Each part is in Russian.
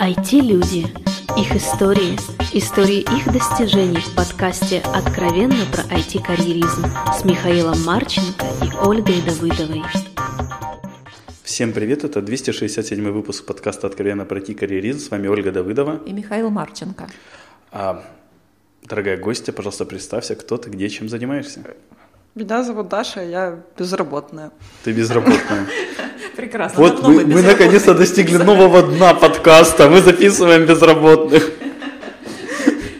IT-люди. Их истории. Истории их достижений в подкасте «Откровенно про IT-карьеризм» с Михаилом Марченко и Ольгой Давыдовой. Всем привет, это 267 выпуск подкаста «Откровенно про IT-карьеризм». С вами Ольга Давыдова. И Михаил Марченко. А, дорогая гостья, пожалуйста, представься, кто ты, где, чем занимаешься. Меня зовут Даша, я безработная. Ты безработная. Прекрасно. Вот мы, мы наконец-то достигли нового дна подкаста. Мы записываем безработных.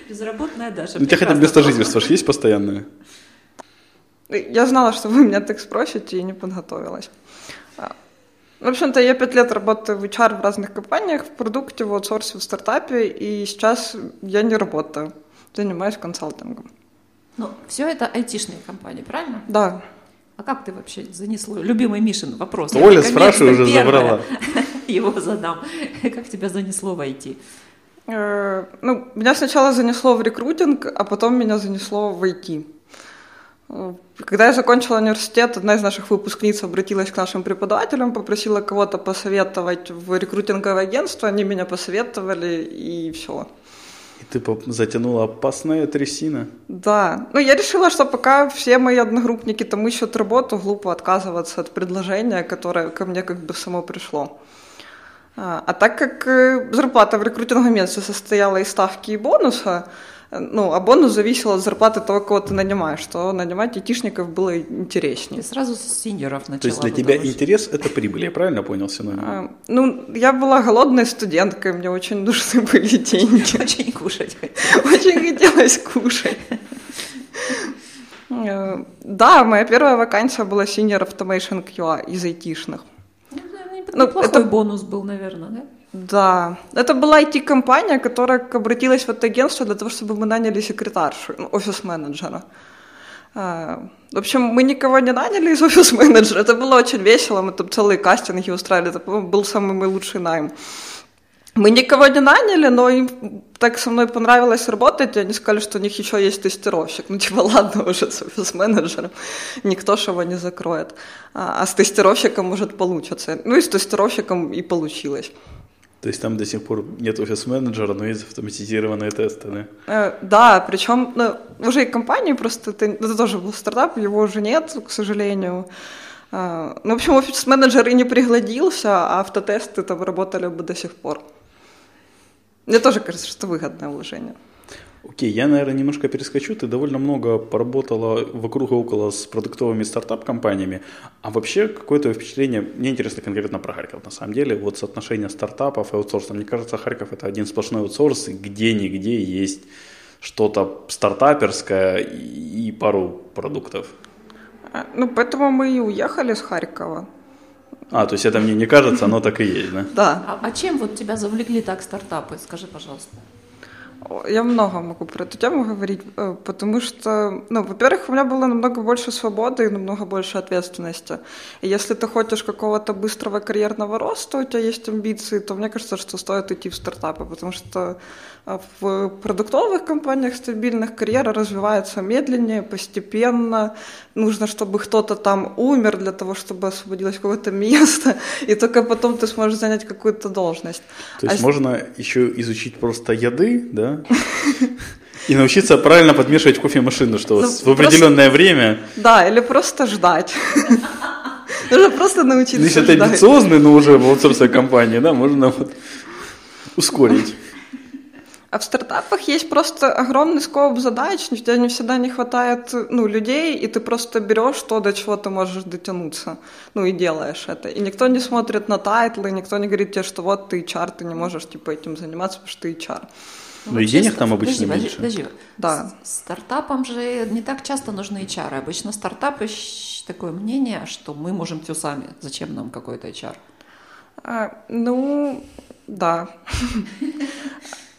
Безработная Даша. У тебя хотя бы место жительства есть постоянное? Я знала, что вы меня так спросите, и не подготовилась. А, в общем-то, я пять лет работаю в HR в разных компаниях, в продукте, в аутсорсе, в стартапе, и сейчас я не работаю, занимаюсь консалтингом. Ну, все это айтишные компании, правильно? Да. А как ты вообще занесло? Любимый Мишин вопрос. Оля, спрашивай, уже забрала. Его задам. Как тебя занесло в IT? Э, ну, меня сначала занесло в рекрутинг, а потом меня занесло в IT. Э, когда я закончила университет, одна из наших выпускниц обратилась к нашим преподавателям, попросила кого-то посоветовать в рекрутинговое агентство, они меня посоветовали, и все. Ты затянула опасная трясина? Да. Ну, я решила, что пока все мои одногруппники там ищут работу, глупо отказываться от предложения, которое ко мне как бы само пришло. А, а так как э, зарплата в рекрутинговом агентстве состояла из ставки и бонуса, ну, а бонус зависел от зарплаты того, кого ты нанимаешь, что нанимать айтишников было интереснее. Ты сразу с синьоров начала. То есть для тебя интерес – это прибыль, я правильно понял синоним? А, ну, я была голодной студенткой, мне очень нужны были деньги. Очень кушать Очень хотелось кушать. Э, да, моя первая вакансия была senior automation QA из айтишных. Ну, это бонус был, наверное, да? Да, это была IT-компания, которая обратилась в это агентство для того, чтобы мы наняли секретаршу, ну, офис-менеджера. А, в общем, мы никого не наняли из офис-менеджера, это было очень весело, мы там целые кастинги устраивали, это был самый мой лучший найм. Мы никого не наняли, но им так со мной понравилось работать, и они сказали, что у них еще есть тестировщик. Ну, типа, ладно уже с офис-менеджером, никто же его не закроет. А, а с тестировщиком может получиться. Ну, и с тестировщиком и получилось. То есть там до сих пор нет офис-менеджера, но есть автоматизированные тесты, да? Э, да, причем ну, уже и компании просто, это, это тоже был стартап, его уже нет, к сожалению. Э, ну, в общем, офис-менеджер и не пригодился, а автотесты там работали бы до сих пор. Мне тоже кажется, что выгодное вложение. Окей, я, наверное, немножко перескочу. Ты довольно много поработала вокруг и около с продуктовыми стартап-компаниями. А вообще, какое твое впечатление? Мне интересно конкретно про Харьков, на самом деле. Вот соотношение стартапов и аутсорса. Мне кажется, Харьков это один сплошной аутсорс, и где-нигде есть что-то стартаперское и пару продуктов. А, ну, поэтому мы и уехали с Харькова. А, то есть это мне не кажется, оно так и есть, да? Да. А, а чем вот тебя завлекли так стартапы? Скажи, пожалуйста. Я много могу про эту тему говорить, э, потому что, ну, во-первых, у меня было намного больше свободы и намного больше ответственности. И если ты хочешь какого-то быстрого карьерного роста, у тебя есть амбиции, то мне кажется, что стоит идти в стартапы, потому что э, в продуктовых компаниях стабильных карьера развивается медленнее, постепенно. Нужно, чтобы кто-то там умер для того, чтобы освободилось какое-то место, и только потом ты сможешь занять какую-то должность. То есть а можно еще изучить просто еды, да, и научиться правильно подмешивать кофемашину, что ну, в определенное просто... время. Да, или просто ждать. Нужно просто научиться. Если ты амбициозный, но уже в аутсорсовой компании, да, можно вот ускорить. А в стартапах есть просто огромный скоп задач, у тебя не всегда не хватает ну, людей, и ты просто берешь то, до чего ты можешь дотянуться, ну и делаешь это. И никто не смотрит на тайтлы, никто не говорит тебе, что вот ты HR, ты не можешь типа этим заниматься, потому что ты HR. Ну, ну и денег там обычно подожди, меньше. Подожди, да. Стартапам же не так часто нужны HR. Обычно стартапы такое мнение, что мы можем все сами. Зачем нам какой-то HR? А, ну, да.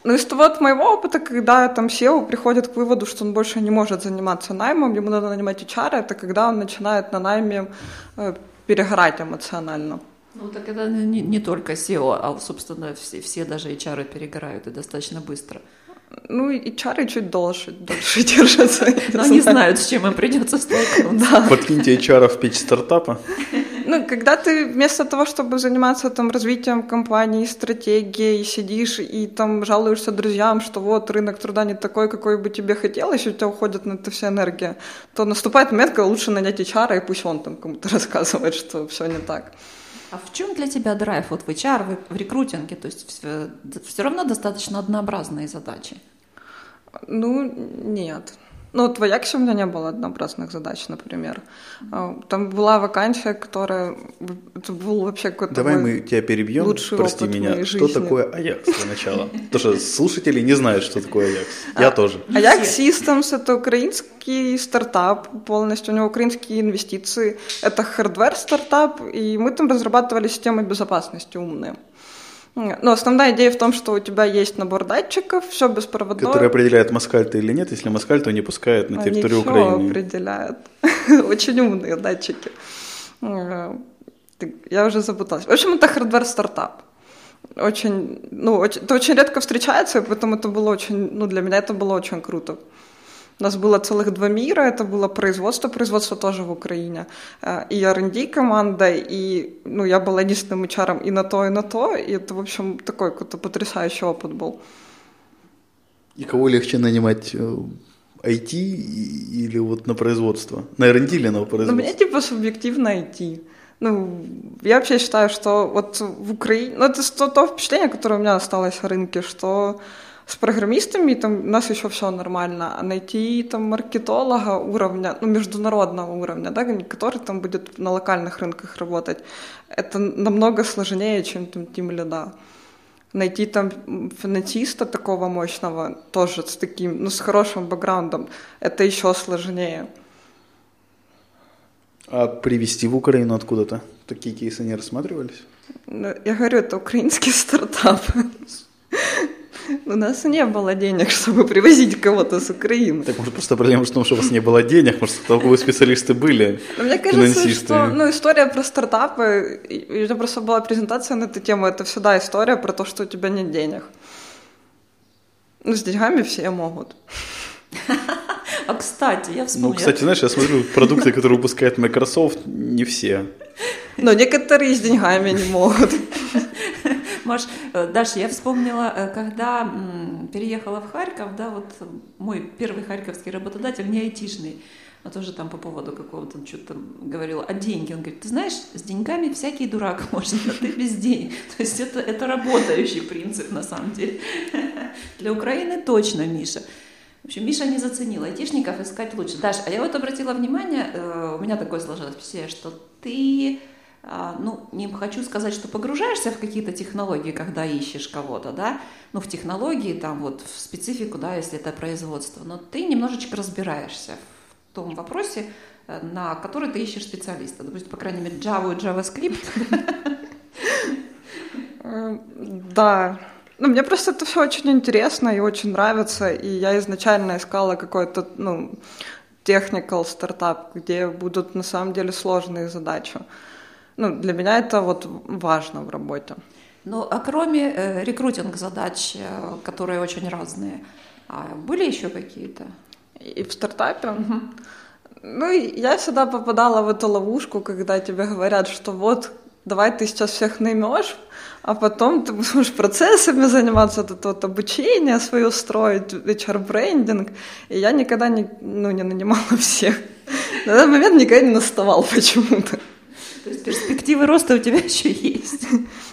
Ну, из того от моего опыта, когда там CEO приходит к выводу, что он больше не может заниматься наймом, ему надо нанимать HR, это когда он начинает на найме э, перегорать эмоционально. Ну, так это не, не только SEO, а, собственно, все, все даже HR перегорают и достаточно быстро. Ну, и чары чуть дольше, дольше держатся. Но они знают, с чем им придется столкнуться. Подкиньте HR в печь стартапа. Ну, когда ты вместо того, чтобы заниматься там развитием компании, стратегией, сидишь и там жалуешься друзьям, что вот рынок труда не такой, какой бы тебе хотелось, у тебя уходит на это вся энергия, то наступает момент, когда лучше нанять HR, и пусть он там кому-то рассказывает, что все не так. А в чем для тебя драйв вот в HR, в, в рекрутинге? То есть все, все равно достаточно однообразные задачи? Ну, нет. Ну, вот в Аяксе у меня не было однообразных задач, например. А, там была вакансия, которая... Это был вообще какой-то Давай мы тебя перебьем, лучший прости меня. Что жизни. такое Аякс для начала? Потому что слушатели не знают, что такое Аякс. Я А, тоже. Ajax Systems — это украинский стартап полностью, у него украинские инвестиции. Это hardware-стартап, и мы там разрабатывали системы безопасности умные. Но основная идея в том, что у тебя есть набор датчиков, все беспроводное. Который определяет, москаль ты или нет. Если москаль, то не пускает на Они территорию всё Украины. определяют. Очень умные датчики. Э, Я уже запуталась. В общем, это hardware-стартап. Очень, ну, очень, это очень редко встречается, и поэтому это было очень, ну, для меня это было очень круто. У нас было целых два мира, это было производство, производство тоже в Украине, э, и R&D команда, и, ну, я была единственным HR и на то, и на то, и это, в общем, такой какой-то потрясающий опыт был. И кого легче нанимать? э, IT и- или вот на производство? На R&D или на Ну, производство? мне типа субъективно идти. Ну, я вообще считаю, что вот в Украине... Ну, это то, то впечатление, которое у меня осталось о рынке, что с программистами там у нас еще все нормально, а найти там маркетолога уровня, ну, международного уровня, да, который там будет на локальных рынках работать, это намного сложнее, чем там тим лида. Найти там финансиста такого мощного, тоже с таким, ну, с хорошим бэкграундом, это еще сложнее. А привезти в Украину откуда-то? Такие кейсы не рассматривались? Ну, Я говорю, это украинский стартап. У нас не было денег, чтобы привозить кого-то с Украины. Так может просто проблема в том, что у вас не было денег, может толковые специалисты были, Но мне кажется, что ну, история про стартапы, у меня просто была презентация на эту тему, это всегда история про то, что у тебя нет денег. Ну, с деньгами все могут. А кстати, я Ну, вспомнила. кстати, знаешь, я смотрю, продукты, которые выпускает Microsoft, не все. Но некоторые с деньгами не могут. Маш, э, Даша, я вспомнила, э, когда переехала в Харьков, да, вот мой первый харьковский работодатель, не айтишный, а тоже там по поводу какого-то, он что-то там говорил, а деньги? Он говорит, ты знаешь, с деньгами всякий дурак может, а ты без денег. То есть это, это работающий принцип на самом деле. Для Украины точно, Миша. В общем, Миша не заценил. Айтишников искать лучше. Даш, а я вот обратила внимание, э, у меня такое сложилось впечатление, что ты, ну, не хочу сказать, что погружаешься в какие-то технологии, когда ищешь кого-то, да, ну, в технологии, там, вот, в специфику, да, если это производство, но ты немножечко разбираешься в том вопросе, э, на который ты ищешь специалиста. Допустим, по крайней мере, Java и JavaScript. Э, Да. Ну, мне просто это все очень интересно и очень нравится, и я изначально искала какой-то, ну, technical стартап, где будут на самом деле сложные задачи. Ну, для меня это вот важно в работе. Ну, а кроме э, рекрутинг-задач, э, которые очень разные, а были еще какие-то? И в стартапе. Ну, и я всегда попадала в эту ловушку, когда тебе говорят, что вот, давай ты сейчас всех наймешь, а потом ты будешь процессами заниматься, это вот обучение свое строить, HR-брендинг. И я никогда не, ну, не нанимала всех. На этот момент никогда не наставал почему-то. То есть перспективы роста у тебя еще есть.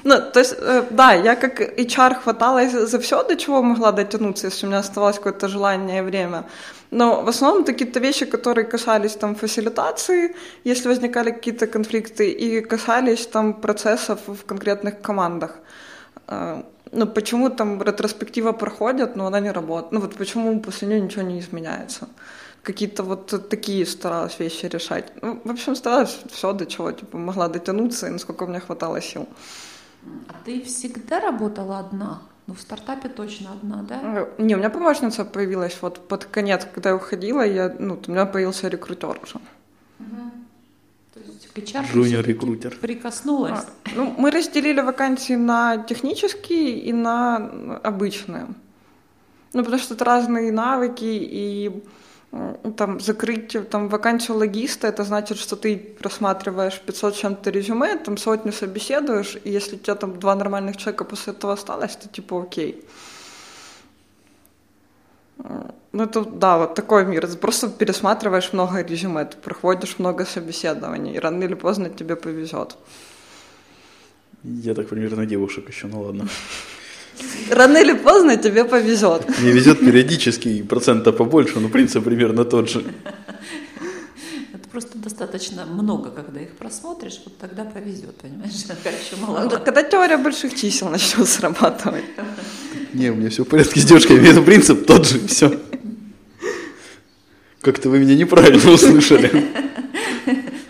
Ну, то есть, э, да, я как HR хваталась за все, до чего могла дотянуться, если у меня оставалось какое-то желание и время. Но в основном это какие-то вещи, которые касались там фасилитации, если возникали какие-то конфликты, и касались там процессов в конкретных командах. Э, Ну, почему там ретроспектива проходит, но она не работает? Ну, вот почему после нее ничего не изменяется? Какие-то вот такие старалась вещи решать. Ну, в общем, старалась все, до чего типа, могла дотянуться, и насколько у меня хватало сил. А ты всегда работала одна? Ну, в стартапе точно одна, да? Э, Не, у меня помощница появилась вот под конец, когда я уходила, я, ну, у меня появился рекрутер уже. То есть к HR Junior всё-таки рекрутер. Прикоснулась. А, Ну, мы разделили вакансии на технические и на обычные. Ну, потому что это разные навыки, и Там закрыть там, вакансию логиста, это значит, что ты просматриваешь 500 с чем-то резюме, там сотню собеседуешь, и если у тебя там два нормальных человека после этого осталось, то типа окей. Ну, это, да, вот такой мир. Ты просто пересматриваешь много резюме, ты проходишь много собеседований, и рано или поздно тебе повезет. Я так примерно девушек еще, ну ладно. Рано или поздно тебе повезет. Мне везет периодически, и процента побольше, но принцип примерно тот же. Это просто достаточно много, когда их просмотришь, вот тогда повезет, понимаешь? Пока еще Ну, мало. Когда теория больших чисел начнет срабатывать. Не, у меня все в порядке с девушками, это принцип тот же, все. Как-то вы меня неправильно услышали.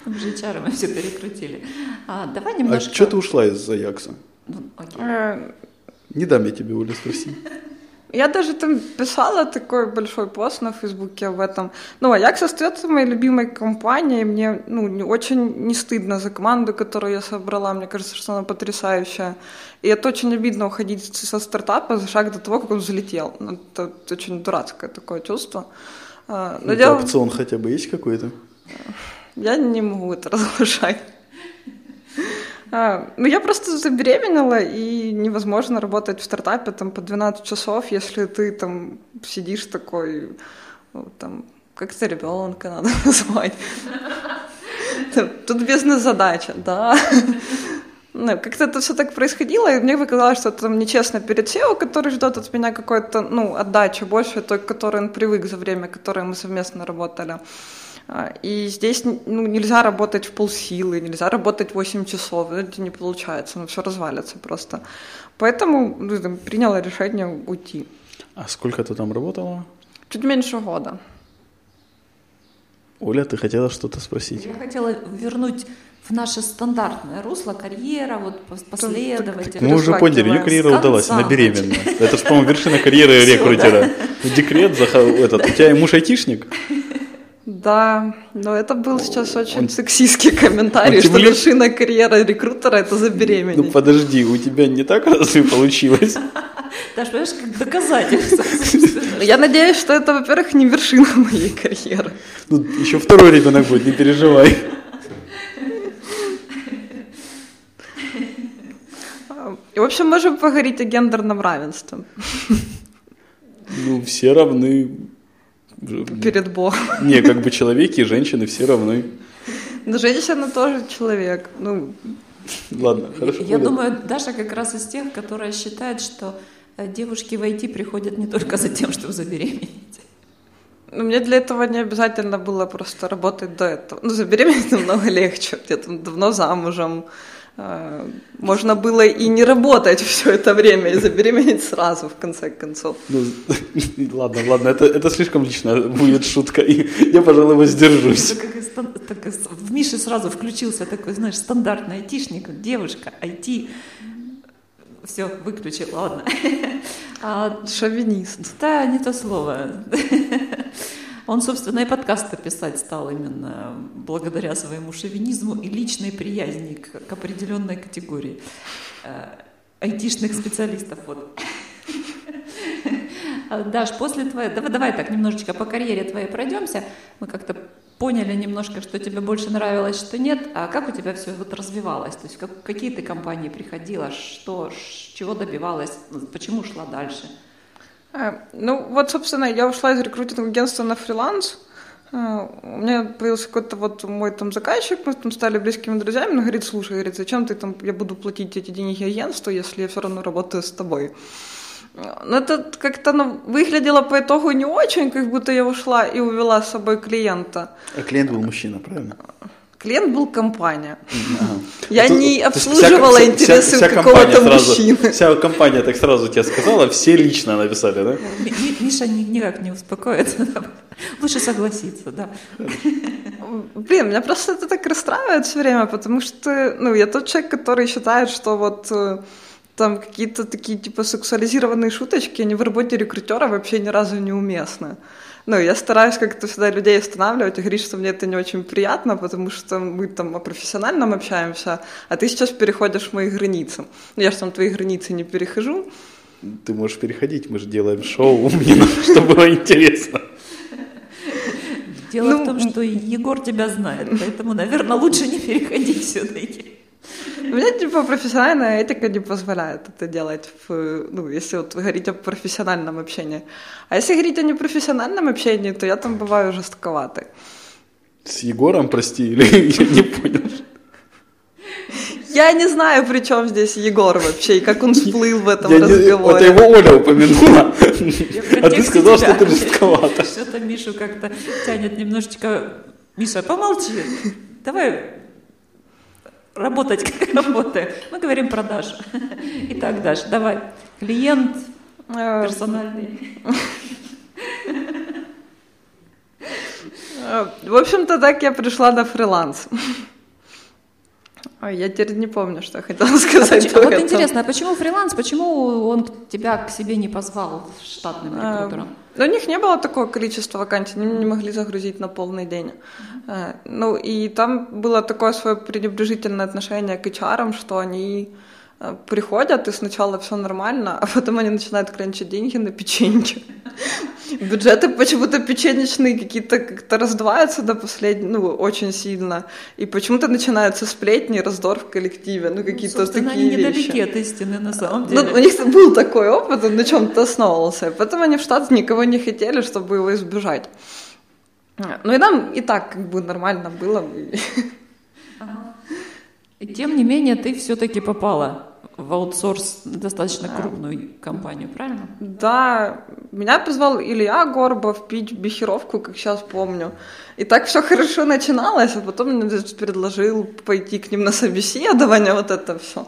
Там же HR мы все перекрутили. А, давай А немножко... что ты ушла из Аякса? Ну, окей. Не дам я тебе, Оля, спроси. Я даже там писала такой большой пост на Фейсбуке об этом. Ну, Аякс остается моей любимой компанией. Мне ну, не- очень не стыдно за команду, которую я собрала. Мне кажется, что она потрясающая. И это очень обидно уходить со стартапа за шаг до того, как он взлетел. Ну, Это очень дурацкое такое чувство. А, Но Ну, дело- опцион хотя бы есть какой-то? Я не могу это разглашать. А, ну, я просто забеременела, и невозможно работать в стартапе там по 12 часов, если ты там сидишь такой, там, как это ребенка надо назвать. Тут бизнес-задача, да. Ну, как-то это все так происходило, и мне показалось, что это там нечестно перед SEO, который ждет от меня какой-то, ну, отдачи больше той, к которой он привык за время, которое мы совместно работали. И здесь ну, нельзя работать в полсилы, нельзя работать 8 часов, это не получается, ну, все развалится просто. Поэтому ну, там, приняла решение уйти. А сколько ты там работала? Чуть меньше года. Оля, ты хотела что-то спросить? Я хотела вернуть в наше стандартное русло карьера, вот пос- последовательно. Мы уже поняли, у нее карьера удалась, она беременна. Это же, по-моему, вершина карьеры рекрутера. Декрет, этот, у тебя муж айтишник? Да, но это был сейчас очень сексистский комментарий, он что тем лет- вершина карьеры рекрутера это Ну забеременеть. подожди, у тебя не так разве получилось? Даже, понимаешь, как доказательство. Я надеюсь, что это, во-первых, не вершина моей карьеры. Ну, еще второй ребенок будет, не переживай. И, в общем, можем поговорить о гендерном равенстве Ну, все равны. Перед Богом. Не, как бы человеки и женщины все равны. Но женщина тоже человек. Ну, Ладно, хорошо. Я Оля. думаю, Даша как раз из тех, которая считает, что э, девушки в IT приходят не только за тем, чтобы забеременеть. Ну, мне для этого не обязательно было просто работать до этого. Ну, забеременеть намного легче. Я там давно замужем. А, Можно было и не работать все это время, и забеременеть сразу, в конце концов. Ну, ладно, ладно, это, это слишком лично будет шутка, и я, пожалуй, воздержусь. Это как стан- так в Мише сразу включился такой, знаешь, стандартный айтишник, девушка, IT. Все, выключил, ладно. А, Шовинист. да, не то слово. Он, собственно, и подкасты писать стал именно благодаря своему шовинизму и личной приязни к, к определенной категории э, айтишных специалистов. Вот. Даш, после твоей... Давай, давай так, немножечко по карьере твоей пройдемся. Мы как-то поняли немножко, что тебе больше нравилось, что нет. А как у тебя все вот развивалось? То есть как, какие ты компании приходила, что, чего добивалась, почему шла дальше? А, Ну, вот, собственно, я ушла из рекрутингового агентства на фриланс. А, У меня появился какой-то вот мой там заказчик, мы там стали близкими друзьями, он говорит, слушай, говорит, зачем ты там, я буду платить эти деньги агентству, если я все равно работаю с тобой. Ну, это как-то ну, выглядело по итогу не очень, как будто я ушла и увела с собой клиента. А клиент был мужчина, правильно? Клиент был компания. Ага. Я не обслуживала вся- интересы вся какого-то мужчины. Вся компания так сразу тебе сказала, все лично написали, да? Ми- Ми- Миша ни- никак не успокоится. Лучше согласиться, да. Блин, меня просто это так расстраивает все время, потому что, ну, я тот человек, который считает, что вот э, там какие-то такие, типа, сексуализированные шуточки, они в работе рекрутера вообще ни разу не уместны. Ну, я стараюсь как-то всегда людей останавливать и говорить, что мне это не очень приятно, потому что мы там о профессиональном общаемся, а ты сейчас переходишь мои границы. Ну, я же там твои границы не перехожу. Ты можешь переходить, мы же делаем шоу, мне надо, чтобы было интересно. Дело ну, в том, что Егор тебя знает, поэтому, наверное, лучше не переходить все-таки. У меня, типа, профессиональная этика не позволяет это делать, в, ну, если вот говорить о профессиональном общении. А если говорить о непрофессиональном общении, то я там бываю жестковатый. С Егором, прости, или я не понял? Я не знаю, при чем здесь Егор вообще, и как он всплыл в этом я разговоре. Не, это его Оля упомянула. А ты сказал, что ты жестковато. Что-то Мишу как-то тянет немножечко. Миша, помолчи. Давай работать, как работаем. Мы говорим про Дашу. Итак, Даш, давай. Клиент э, персональный. Э, в общем-то, так я пришла на фриланс. Ой, я теперь не помню, что я хотела сказать. А почему, вот интересно, а почему фриланс? Почему он тебя к себе не позвал штатным э, рекрутером? Ну, у них не было такого количества вакансий, они не могли загрузить на полный день. Mm-hmm. Ну, и там было такое свое пренебрежительное отношение к HR, что они приходят, и сначала все нормально, а потом они начинают кранчить деньги на печенье. Бюджеты почему-то печенечные какие-то как-то раздуваются до последнего, ну, очень сильно. И почему-то начинаются сплетни, раздор в коллективе, ну, какие-то ну, такие они недалеки вещи. от истины, на самом деле. Ну, у них был такой опыт, он на чем-то основывался. Потом они в штат никого не хотели, чтобы его избежать. Ну, и нам и так как бы нормально было. Ага. И тем не менее, ты все-таки попала в аутсорс достаточно крупную компанию, правильно? Да, меня позвал Илья Горбов пить бихеровку, как сейчас помню. И так все хорошо начиналось, а потом мне предложил пойти к ним на собеседование, вот это все.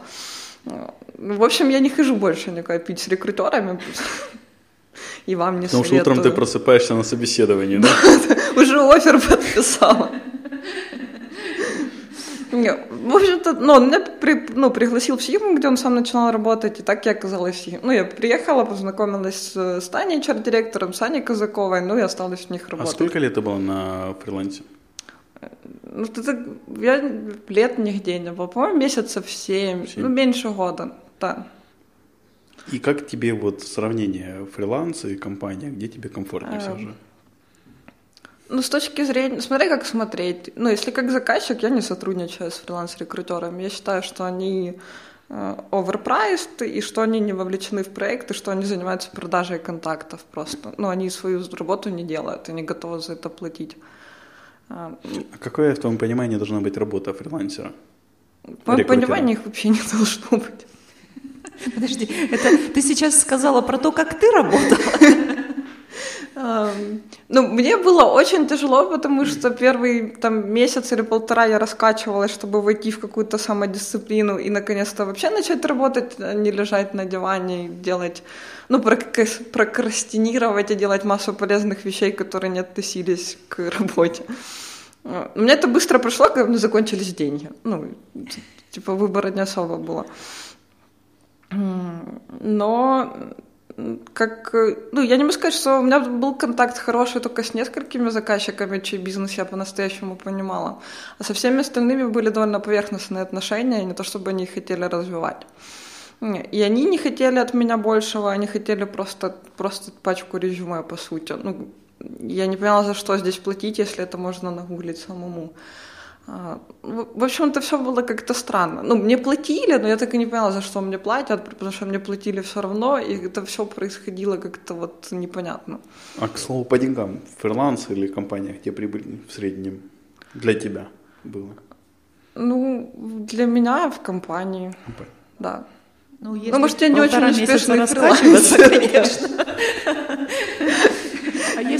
Ну, в общем, я не хожу больше никуда пить с рекрутерами. И вам не Потому советую. что утром ты просыпаешься на собеседовании, да? Уже офер подписала. В общем-то, ну, он меня при, ну, пригласил в Сигму, где он сам начинал работать, и так я оказалась. Ну, я приехала, познакомилась с, с Таней, HR-директором, с Аней Казаковой, ну, и осталась в них а работать. А сколько лет ты была на фрилансе? Ну, это, я лет нигде не было, по-моему, месяцев семь, 7, ну, меньше года, да. И как тебе вот сравнение фриланса и компания, где тебе комфортнее а, все же? Ну, с точки зрения, смотри, как смотреть. Ну, если как заказчик, я не сотрудничаю с фриланс-рекрутерами. Я считаю, что они э, overpriced, и что они не вовлечены в проект, и что они занимаются продажей контактов просто. Ну, они свою работу не делают, они готовы за это платить. А, а какое, в твоем понимании, должна быть работа фрилансера? В моем понимании их вообще не должно быть. Подожди, это ты сейчас сказала про то, как ты работала? Ну, мне было очень тяжело, потому что первый там месяц или полтора я раскачивалась, чтобы войти в какую-то самодисциплину и наконец-то вообще начать работать, а не лежать на диване и делать, ну, прокрастинировать и делать массу полезных вещей, которые не относились к работе. У меня это быстро прошло, когда меня закончились деньги. Ну, типа выбора не особо было. Но как, ну, я не могу сказать, что у меня был контакт хороший только с несколькими заказчиками, чей бизнес я по-настоящему понимала. А со всеми остальными были довольно поверхностные отношения, не то чтобы они хотели развивать. И они не хотели от меня большего, они хотели просто, просто пачку резюме, по сути. Ну, я не поняла, за что здесь платить, если это можно нагуглить самому. А, в общем, это все было как-то странно. Ну, мне платили, но я так и не поняла, за что мне платят, потому что мне платили все равно, и это все происходило как-то вот непонятно. А к слову, по деньгам, фриланс или компания, где прибыль в среднем для тебя было? Ну, для меня в компании, Компания. да. Ну, если ну, может, я не очень успешный фриланс, конечно.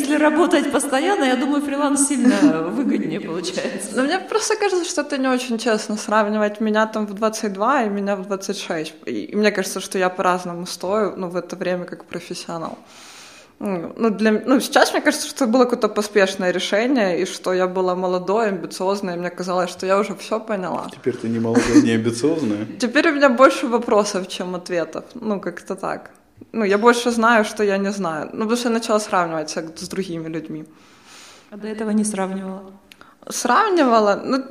Если работать постоянно, я думаю, фриланс сильно выгоднее получается. Но мне просто кажется, что это не очень честно сравнивать меня там в 22 и меня в 26. И мне кажется, что я по-разному стою, ну, в это время как профессионал. Ну, для, ну, сейчас мне кажется, что это было какое-то поспешное решение, и что я была молодой, амбициозной, и мне казалось, что я уже все поняла. Теперь ты не молодая, не амбициозная? Теперь у меня больше вопросов, чем ответов. Ну, как-то так ну, я больше знаю, что я не знаю. Ну, потому что я начала сравнивать с другими людьми. А до этого не сравнивала? Сравнивала, ну,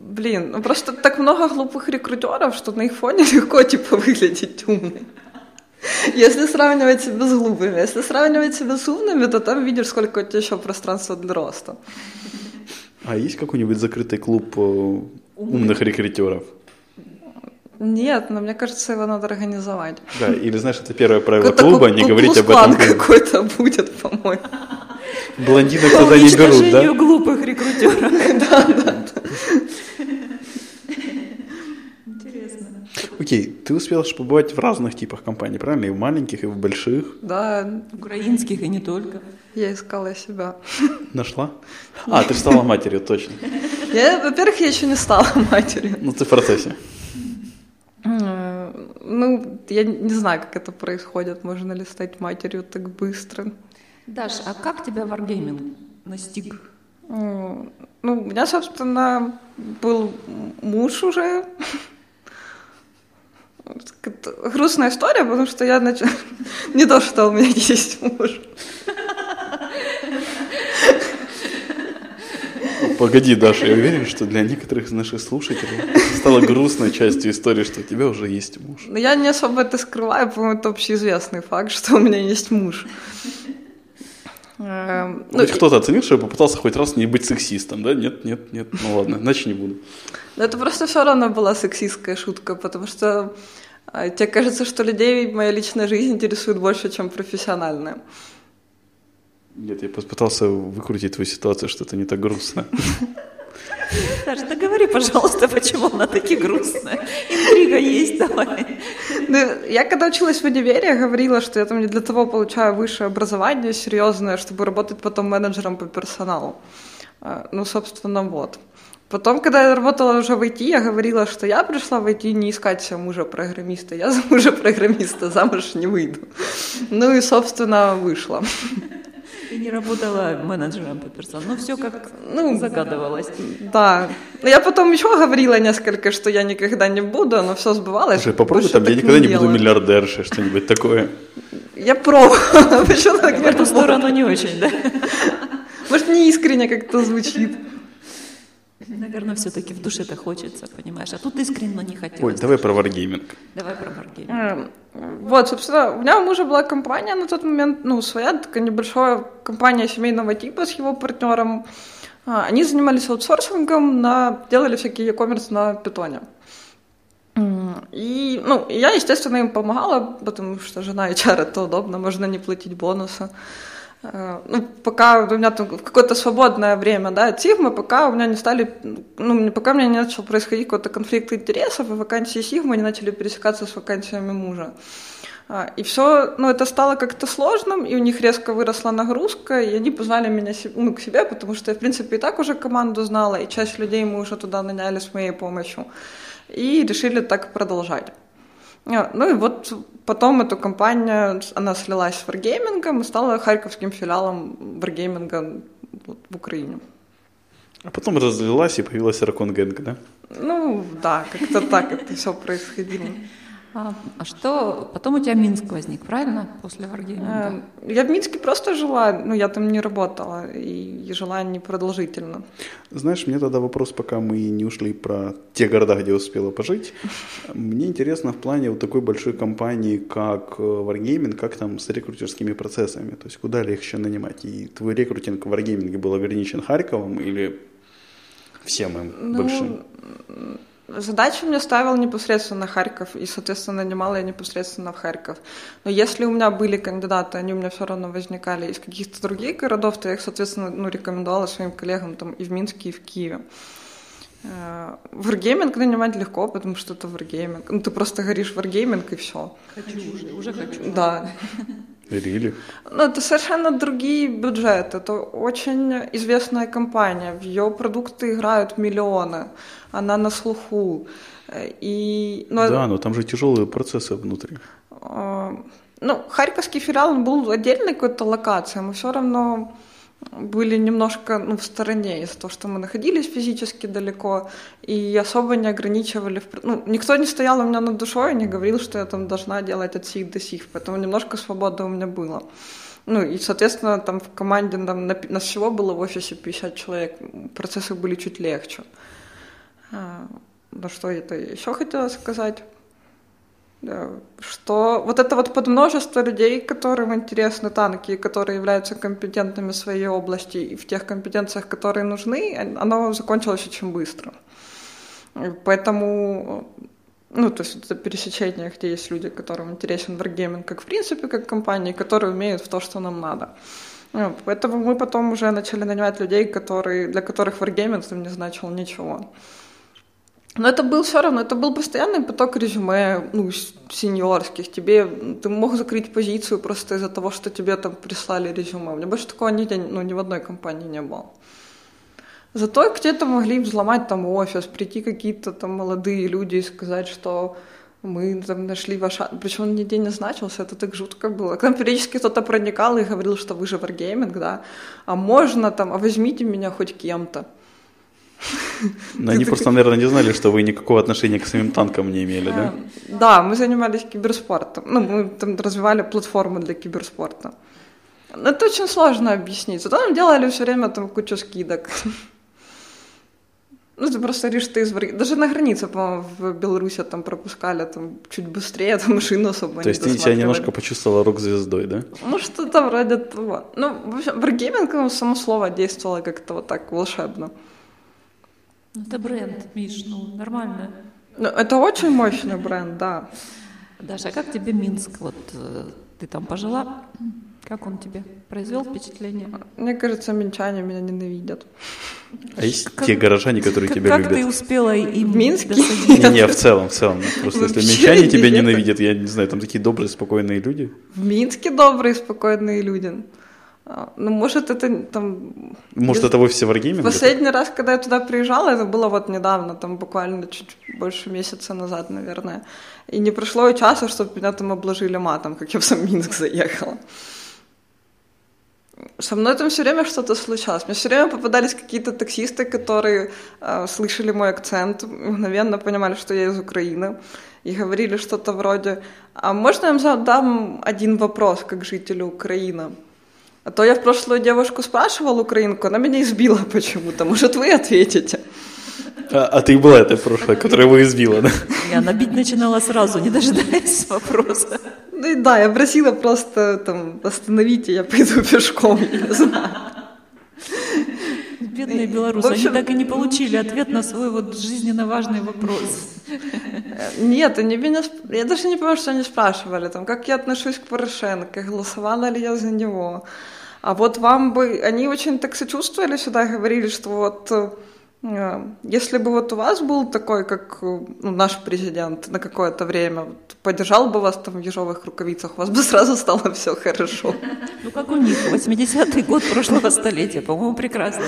блин, ну просто так много глупых рекрутеров, что на их фоне легко, типа, выглядеть умной. Если сравнивать себя с глупыми, если сравнивать себя с умными, то там видишь, сколько у тебя еще пространства для роста. А есть какой-нибудь закрытый клуб э, умных рекрутеров? Нет, но мне кажется, его надо организовать. Да, или знаешь, это первое правило Какой-то клуба, ку- не говорить об этом. какой-то будет, по-моему. Блондинок туда не берут, да? глупых рекрутеров. Интересно. Окей, ты успел же побывать в разных типах компаний, правильно? И в маленьких, и в больших. Да, Украинских и не только. я искала себя. Нашла? А, ты стала матерью, точно. Я, во-первых, я еще не стала матерью. Ну, ты в процессе. Ну, я не знаю, как это происходит. Можно ли стать матерью так быстро? Даш, а как тебя варгейминг настиг? Ну, у меня, собственно, был муж уже. Грустная история, потому что я нач... не то, что у меня есть муж. Погоди, Даша, я уверен, что для некоторых из наших слушателей стало грустной частью истории, что у тебя уже есть муж. Но я не особо это скрываю, по-моему, это общеизвестный факт, что у меня есть муж. Эм, ну, Хоть кто-то оценил, что я попытался хоть раз не быть сексистом, да? Нет, нет, нет. Ну ладно, иначе не буду. Но это просто все равно была сексистская шутка, потому что э, тебе кажется, что людей моя личная жизнь интересует больше, чем профессиональная. Нет, я попытался выкрутить твою ситуацию, что это не так грустно. Даша, да говори, пожалуйста, почему она таки грустная. Интрига есть, давай. Ну, я когда училась в универе, я говорила, что я там не для того получаю высшее образование серьезное, чтобы работать потом менеджером по персоналу. А, Ну, собственно, вот. Потом, когда я работала уже в IT, я говорила, что я пришла в IT не искать себе мужа-программиста. Я за мужа-программиста замуж не выйду. Ну и, собственно, вышла. Ты не работала менеджером по персоналу. Ну, все как Ну, загадывалось. Да. Но я потом еще говорила несколько, что я никогда не буду, но все сбывалось. Слушай, попробуй Больше там, я никогда не буду делаю. миллиардершей, что-нибудь такое. Я пробовала. Почему так В не эту сторону не очень, да? Может, не искренне как-то звучит. Наверное, все-таки в душе-то хочется, понимаешь? А тут искренне не хотелось. Ой, давай про варгейминг. Давай про варгейминг. Э, Вот, собственно, у меня у мужа была компания на тот момент, ну, своя такая небольшая компания семейного типа с его партнером. А, Они занимались аутсорсингом, на, делали всякий e-commerce на питоне. И, ну, я, естественно, им помогала, потому что жена HR это удобно, можно не платить бонусы. Э, Ну, пока у меня там какое-то свободное время, да, Сигмы, пока у меня не стали, ну, пока у меня не начал происходить какой-то конфликт интересов, и вакансии Сигмы не начали пересекаться с вакансиями мужа. А, И все, ну, это стало как-то сложным, и у них резко выросла нагрузка, и они позвали меня ну, к себе, потому что я, в принципе, и так уже команду знала, и часть людей мы уже туда наняли с моей помощью, и решили так продолжать. А, Ну и вот потом эта компания, она слилась с Wargaming и стала харьковским филиалом Wargaming вот, в Украине. А потом разлилась и появилась Ракон Гэнг, да? Ну да, как-то так это все происходило. А, а что? Потом у тебя Минск возник, правильно? После варгейминга? Э, Я в Минске просто жила, ну я там не работала и, и жила непродолжительно. Знаешь, мне тогда вопрос, пока мы не ушли про те города, где успела пожить. Мне интересно в плане вот такой большой компании, как э, Wargaming, как там с рекрутерскими процессами, то есть куда легче нанимать? И твой рекрутинг в Wargaming был ограничен Харьковом или всем им Ну, большим? Задачу мне ставил непосредственно Харьков, и, соответственно, нанимала я непосредственно в Харьков. Но если у меня были кандидаты, они у меня все равно возникали из каких-то других городов, то я их, соответственно, ну, рекомендовала своим коллегам там и в Минске, и в Киеве. Э, Wargaming нанимать легко, потому что это Wargaming. Ну, ты просто говоришь Wargaming и все. Хочу уже, уже хочу. Да. Или? Ну, это совершенно другие бюджеты. Это очень известная компания. В ее продукты играют миллионы. Она на слуху. И, ну, Да, но там же тяжелые процессы внутри. э, ну, Харьковский филиал он был отдельной какой-то локацией. Мы все равно были немножко ну, в стороне из-за того, что мы находились физически далеко и особо не ограничивали. Ну, никто не стоял у меня над душой и не говорил, что я там должна делать от сих до сих, поэтому немножко свободы у меня было. Ну, и, соответственно, там в команде нам, на, нас всего было в офисе 50 человек, процессы были чуть легче. А, ну, что это еще хотела сказать? Что вот это вот подмножество людей, которым интересны танки, которые являются компетентными в своей области и в тех компетенциях, которые нужны, оно закончилось очень быстро. Поэтому ну, то есть это пересечение, где есть люди, которым интересен Wargaming как в принципе, как компании, которые умеют в то, что нам надо. Ну, поэтому мы потом уже начали нанимать людей, которые, для которых Wargaming не значил ничего. Но это был все равно, это был постоянный поток резюме, ну, сеньорских. Тебе, ты мог закрыть позицию просто из-за того, что тебе там прислали резюме. У меня больше такого нигде, ну, ни в одной компании не было. Зато где-то могли взломать там офис, прийти какие-то там молодые люди и сказать, что мы там нашли ваш... Причем он нигде не значился, это так жутко было. К нам периодически кто-то проникал и говорил, что вы же Wargaming, да, а можно там, а возьмите меня хоть кем-то. Но они просто, наверное, не знали, что вы никакого отношения к самим танкам не имели, да? Да, мы занимались киберспортом. Ну, мы там развивали платформу для киберспорта. Это очень сложно объяснить. Зато нам делали все время там кучу скидок. Ну, ты просто говоришь, ты из Даже на границе, по-моему, в Беларуси там пропускали там чуть быстрее, там машину особо То есть ты себя немножко почувствовала рок-звездой, да? Ну, что-то вроде того. Ну, в общем, Wargaming, ну, само слово действовало как-то вот так волшебно. Ну, это бренд, Миш, ну, нормально. Ну, это очень мощный бренд, да. Даша, а как тебе Минск? Вот э, ты там пожила? Как он тебе произвел впечатление? Мне кажется, минчане меня ненавидят. А есть как, те горожане, которые как, тебя как любят? Как ты успела им В Минске? Не, не, в целом, в целом. Просто если минчане тебя ненавидят, я не знаю, там такие добрые, спокойные люди. В Минске добрые, спокойные люди. А, ну, может, это там... Может, это вовсе Wargaming? Последний раз, когда я туда приезжала, это было вот недавно, там буквально чуть больше месяца назад, наверное. И не прошло и часа, чтобы меня там обложили матом, как я в сам Минск заехала со мной там все время что-то случалось. Мне все время попадались какие-то таксисты, которые э, слышали мой акцент, мгновенно понимали, что я из Украины, и говорили что-то вроде «А можно я вам задам один вопрос, как жителю Украины?» А то я в прошлую девушку спрашивал украинку, она меня избила почему-то. Может, вы ответите? А, а ты была этой прошлой, которая его избила, да? Я набить начинала сразу, не дожидаясь вопроса. Ну и да, я просила просто там остановите, я пойду пешком, я не знаю. Бедные белорусы, общем, они так и не получили ответ на свой вот жизненно важный вопрос. Нет, они меня, я даже не помню, что они спрашивали, там, как я отношусь к Порошенко, голосовала ли я за него. А вот вам бы, они очень так сочувствовали сюда, говорили, что вот э, если бы вот у вас был такой, как ну, наш президент на какое-то время, поддержал бы вас там в ежовых рукавицах, у вас бы сразу стало все хорошо. Ну, как у них, 80-й год прошлого столетия, по-моему, прекрасно.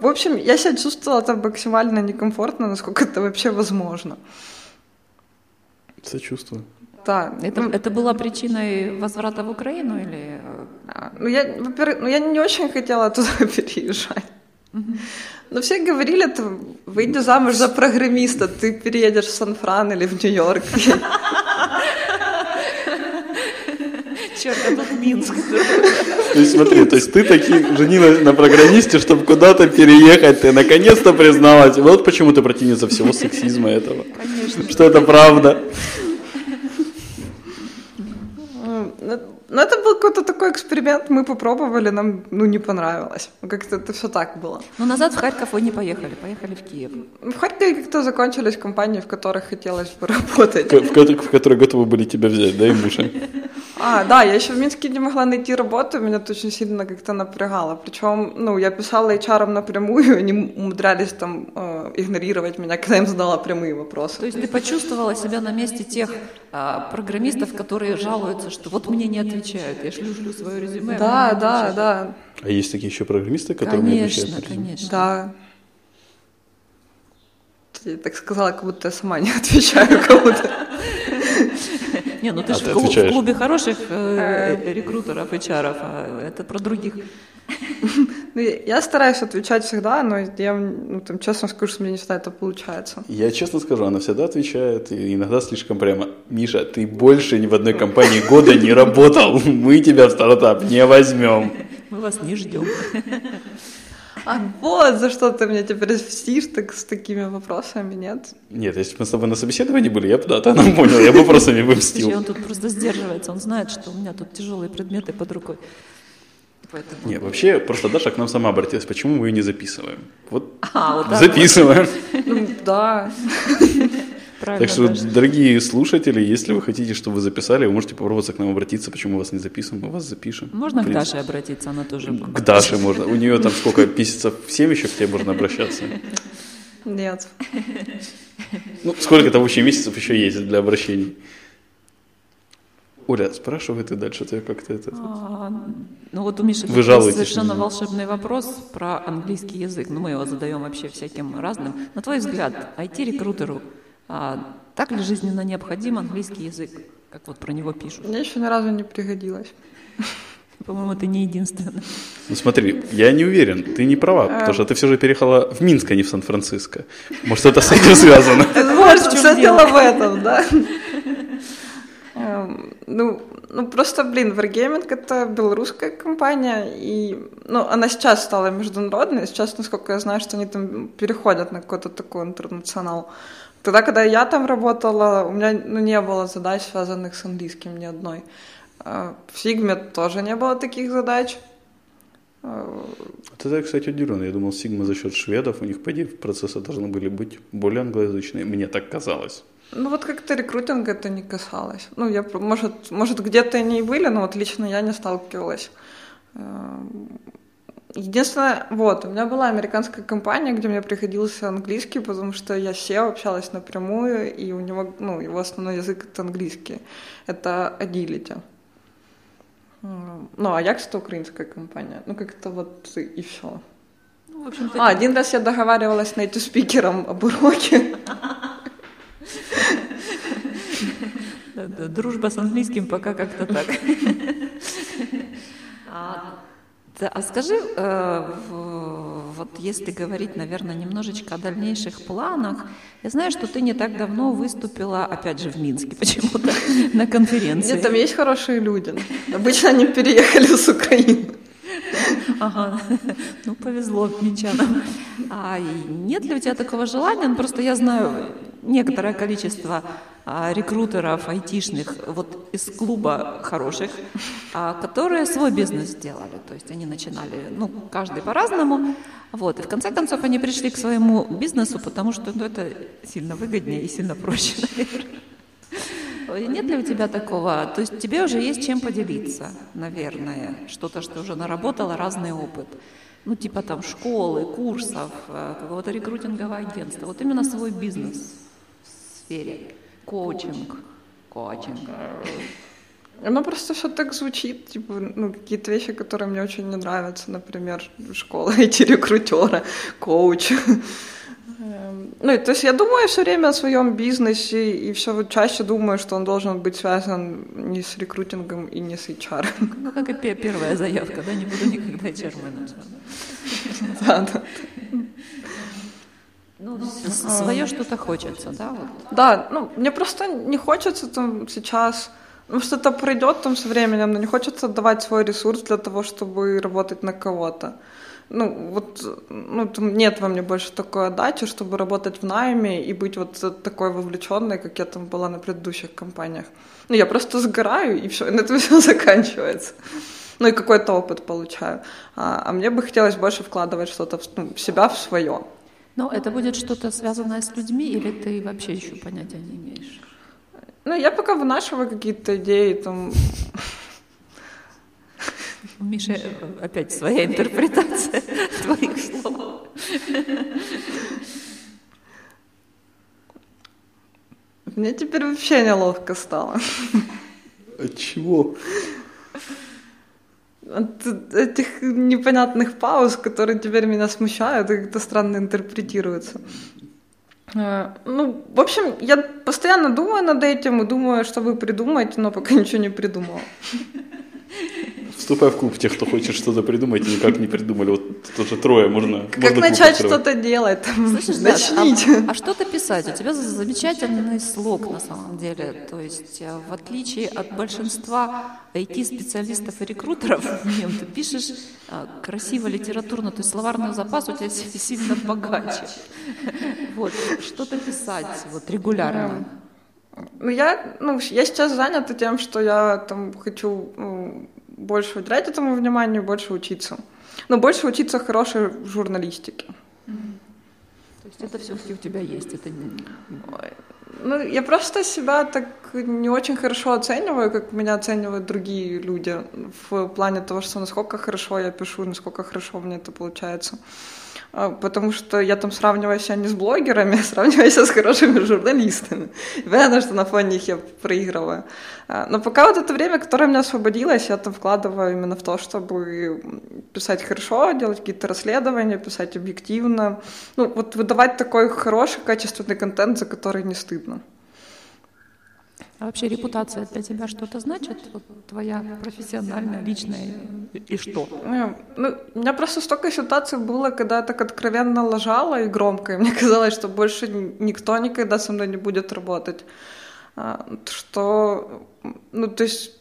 В общем, я себя чувствовала там максимально некомфортно, насколько это вообще возможно. Сочувствую. Да. Это, ну, это была причиной возврата в Украину или? А, ну я, во-первых, ну я не очень хотела туда переезжать. Но все говорили, ты выйди замуж за программиста, ты переедешь в Сан-Фран или в Нью-Йорк. Черт, а тут Минск. То есть смотри, то есть ты таки женилась на программисте, чтобы куда-то переехать, ты наконец-то призналась. Вот почему ты противница всего сексизма этого. Конечно. Что это правда. Ну, это был какой-то такой эксперимент, мы попробовали, нам ну, не понравилось. Как-то это все так было. Но ну, назад в Харьков вы не поехали, поехали в Киев. В Харькове как-то закончились компании, в которых хотелось бы работать. В, в, в которые готовы были тебя взять, да, и мужа? А, да, я еще в Минске не могла найти работу, меня это очень сильно как-то напрягало. Причем, ну, я писала HR напрямую, они умудрялись там э, игнорировать меня, когда я им задала прямые вопросы. То есть ты почувствовала себя на месте тех э, программистов, которые жалуются, что вот мне не отвечают, я шлю, шлю свое резюме. Да, да, да. А есть такие еще программисты, которые конечно, не отвечают? Конечно, конечно. Да. Я так сказала, как будто я сама не отвечаю кому-то. Не, ну ты а же в, клубе хороших э, рекрутеров, HR, а это про других. Ну, я стараюсь отвечать всегда, но я, ну, там, честно скажу, что мне не всегда это получается. Я честно скажу, она всегда отвечает, и иногда слишком прямо. Миша, ты больше ни в одной компании года не работал, мы тебя в стартап не возьмем. Мы вас не ждем. А вот за что ты меня теперь встишь так с такими вопросами, нет? Нет, если бы мы с тобой на собеседовании были, я бы да, ты нам понял, я бы вопросами бы мстил. он тут просто сдерживается, он знает, что у меня тут тяжелые предметы под рукой. Поэтому... Нет, вообще, просто Даша к нам сама обратилась, почему мы ее не записываем. Вот А, вот записываем. Ну, да. Правильно. Так что, Даша. дорогие слушатели, если вы хотите, чтобы вы записали, вы можете попробоваться к нам обратиться, почему вас не записываем, мы вас запишем. Можно к. Даше обратиться, она тоже... К Даше можно. У нее там сколько, месяцев 7 еще к тебе можно обращаться. Нет. Ну, сколько там вообще месяцев еще есть для обращений? Оля, спрашивай ты дальше, ты как-то это... А, ну вот у Миши Вы жалуетесь совершенно волшебный вопрос про английский язык. Ну, мы его задаем вообще всяким разным. На твой взгляд, IT-рекрутеру а, так ли жизненно необходим английский язык, как вот про него пишут? Мне еще ни разу не пригодилось. По-моему, ты не единственный. Ну смотри, я не уверен, ты не права, потому что ты все же переехала в Минск, а не в Сан-Франциско. Может, это с этим связано? В чем все дело. дело в этом, да. Эм, Ну, ну просто, блин, Wargaming это белорусская компания, и, ну, она сейчас стала международной, сейчас, насколько я знаю, что они там переходят на какой-то такой интернационал. Тогда, когда я там работала, у меня ну, не было задач, связанных с английским ни одной. А В Сигме тоже не было таких задач. А, Вот это, кстати, удивлен. Я думал, Сигма за счет шведов, у них, по идее, процессы должны были быть более англоязычные. Мне так казалось. Ну вот как-то рекрутинга это не касалось. Ну, я, может, может где-то они и были, но вот лично я не сталкивалась. Единственное, вот, у меня была американская компания, где мне приходился английский, потому что я с SEO общалась напрямую, и у него, ну, его основной язык это английский. Это Agility. Ну, а Ajax это украинская компания. Ну, как-то вот и все. Ну, в общем-то, А, один раз я договаривалась с native спикером об уроке. дружба с английским пока как-то так. Да, а скажи, э, в- вот если говорить, наверное, немножечко о дальнейших планах, я знаю, что ты не так давно выступила, опять же, в Минске почему-то, на конференции. Нет, там есть хорошие люди. Обычно они переехали с Украины. Ага, ну повезло минчанам. А нет ли у тебя такого желания? Ну, просто я знаю некоторое количество а, рекрутеров айтишных вот из клуба хороших, а, которые свой бизнес сделали. То есть они начинали, ну, каждый по-разному. Вот, и в конце концов они пришли к своему бизнесу, потому что ну, это сильно выгоднее и сильно проще, наверное. Нет ли у тебя такого? То есть тебе уже есть чем поделиться, наверное, что-то, что уже наработала, разный опыт. Ну, типа там школы, курсов, э, какого-то рекрутингового агентства. Вот именно свой бизнес в сфере. Коучинг. Коучинг. Оно просто все так звучит, типа, ну, какие-то вещи, которые мне очень не нравятся, например, школа эти рекрутера, коуч. Эм, Ну, и то есть я думаю все время о своем бизнесе, и все чаще думаю, что он должен быть связан не с рекрутингом и не с HR. Ну, как и пе- первая заявка, да, не буду никогда HR-менеджером. Да, да. Ну, с- свое что-то хочется, да? Вот. Да, ну, мне просто не хочется там сейчас, ну, что-то пройдет там со временем, но не хочется отдавать свой ресурс для того, чтобы работать на кого-то. Ну, вот, ну, там нет во мне больше такой отдачи, чтобы работать в найме и быть вот такой вовлеченной, как я там была на предыдущих компаниях. Ну, я просто сгораю, и все, на этом все заканчивается. Ну, и какой-то опыт получаю. А, а мне бы хотелось больше вкладывать что-то в, ну, себя, в свое. Но это будет что-то связанное с людьми, или ты вообще еще понятия не имеешь? Ну, я пока вынашиваю какие-то идеи, там, Э, опять своя интерпретация твоих слов. Мне теперь вообще неловко стало. От чего? От этих непонятных пауз, которые теперь меня смущают и как-то странно интерпретируются. Э, Ну, в общем, я постоянно думаю над этим и думаю, что вы придумаете, но пока ничего не придумала. Вступай в клуб тех, кто хочет что-то придумать и никак не придумали. Вот тоже трое, можно Как можно начать что-то делать? Там, Слышишь, начните. а, а что-то писать? У тебя замечательный слог на самом деле. То есть, э, в отличие от большинства IT-специалистов и рекрутеров, Нем, ты пишешь а, красиво, литературно, то есть словарный запас у тебя си- сильно богаче. Вот, что-то писать вот регулярно. Ну, я, ну, я сейчас занята тем, что я там хочу ну, больше уделять этому вниманию, больше учиться. Но больше учиться хорошей журналистике. То есть это все-таки у тебя есть. Это не- Ну, я просто себя так не очень хорошо оцениваю, как меня оценивают другие люди в плане того, что насколько хорошо я пишу, насколько хорошо меня это получается. А, Потому что я там сравниваю себя не с блогерами, а сравниваю себя с хорошими журналистами. И понятно, что на фоне их я проигрываю. А, Но пока вот это время, которое у меня освободилось, я там вкладываю именно в то, чтобы писать хорошо, делать какие-то расследования, писать объективно. Ну, вот выдавать такой хороший, качественный контент, за который не стыдно. А вообще репутация для тебя что-то значит? Вот твоя профессиональная, личная и- что? Не, Ну, у меня просто столько ситуаций было, когда я так откровенно лажала и громко, и мне казалось, что больше никто никогда со мной не будет работать. А, Что, ну, то есть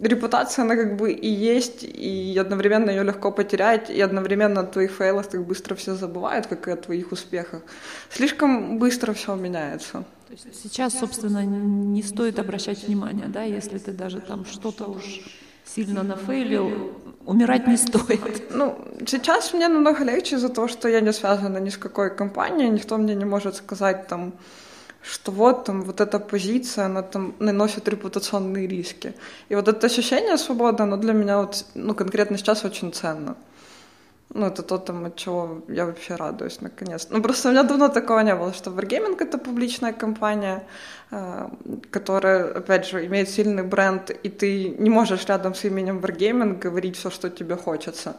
репутация, она как бы и есть, и одновременно ее легко потерять, и одновременно о твоих фейлах так быстро все забывают, как и о твоих успехах. Слишком быстро все меняется. То сейчас, собственно, не стоит обращать внимание, да, если ты даже там что-то уж сильно нафейлил, умирать не стоит. Ну, сейчас мне намного легче из-за того, что я не связана ни с какой компанией, никто мне не может сказать там, что вот там вот эта позиция, она там наносит репутационные риски. И вот это ощущение свободы, оно для меня вот, ну, конкретно сейчас очень ценно. Ну, это то, там, от чего я вообще радуюсь, наконец. Ну, просто у меня давно такого не было, что Wargaming — это публичная компания, э, которая, опять же, имеет сильный бренд, и ты не можешь рядом с именем Wargaming говорить все, что тебе хочется.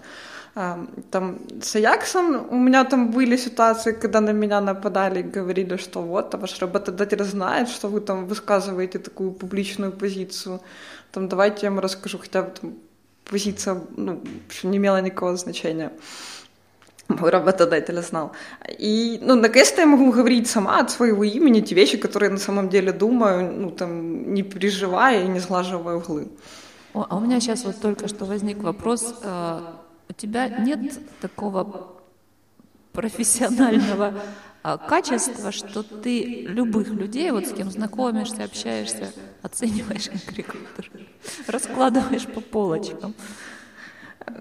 Там с Аяксом у меня там были ситуации, когда на меня нападали и говорили, что вот, а ваш работодатель знает, что вы там высказываете такую публичную позицию. Там давайте я ему расскажу, хотя бы там позиция ну, не имела никакого значения. Мой работодатель знал. И, ну, наконец-то я могу говорить сама от своего имени те вещи, которые на самом деле думаю, ну, там, не переживая и не сглаживая углы. О, а у меня сейчас вот только что возник вопрос. э, У тебя нет такого профессионального а, качества, что ты любых людей, вот с кем знакомишься, общаешься, оцениваешь как рекрутер, раскладываешь по полочкам.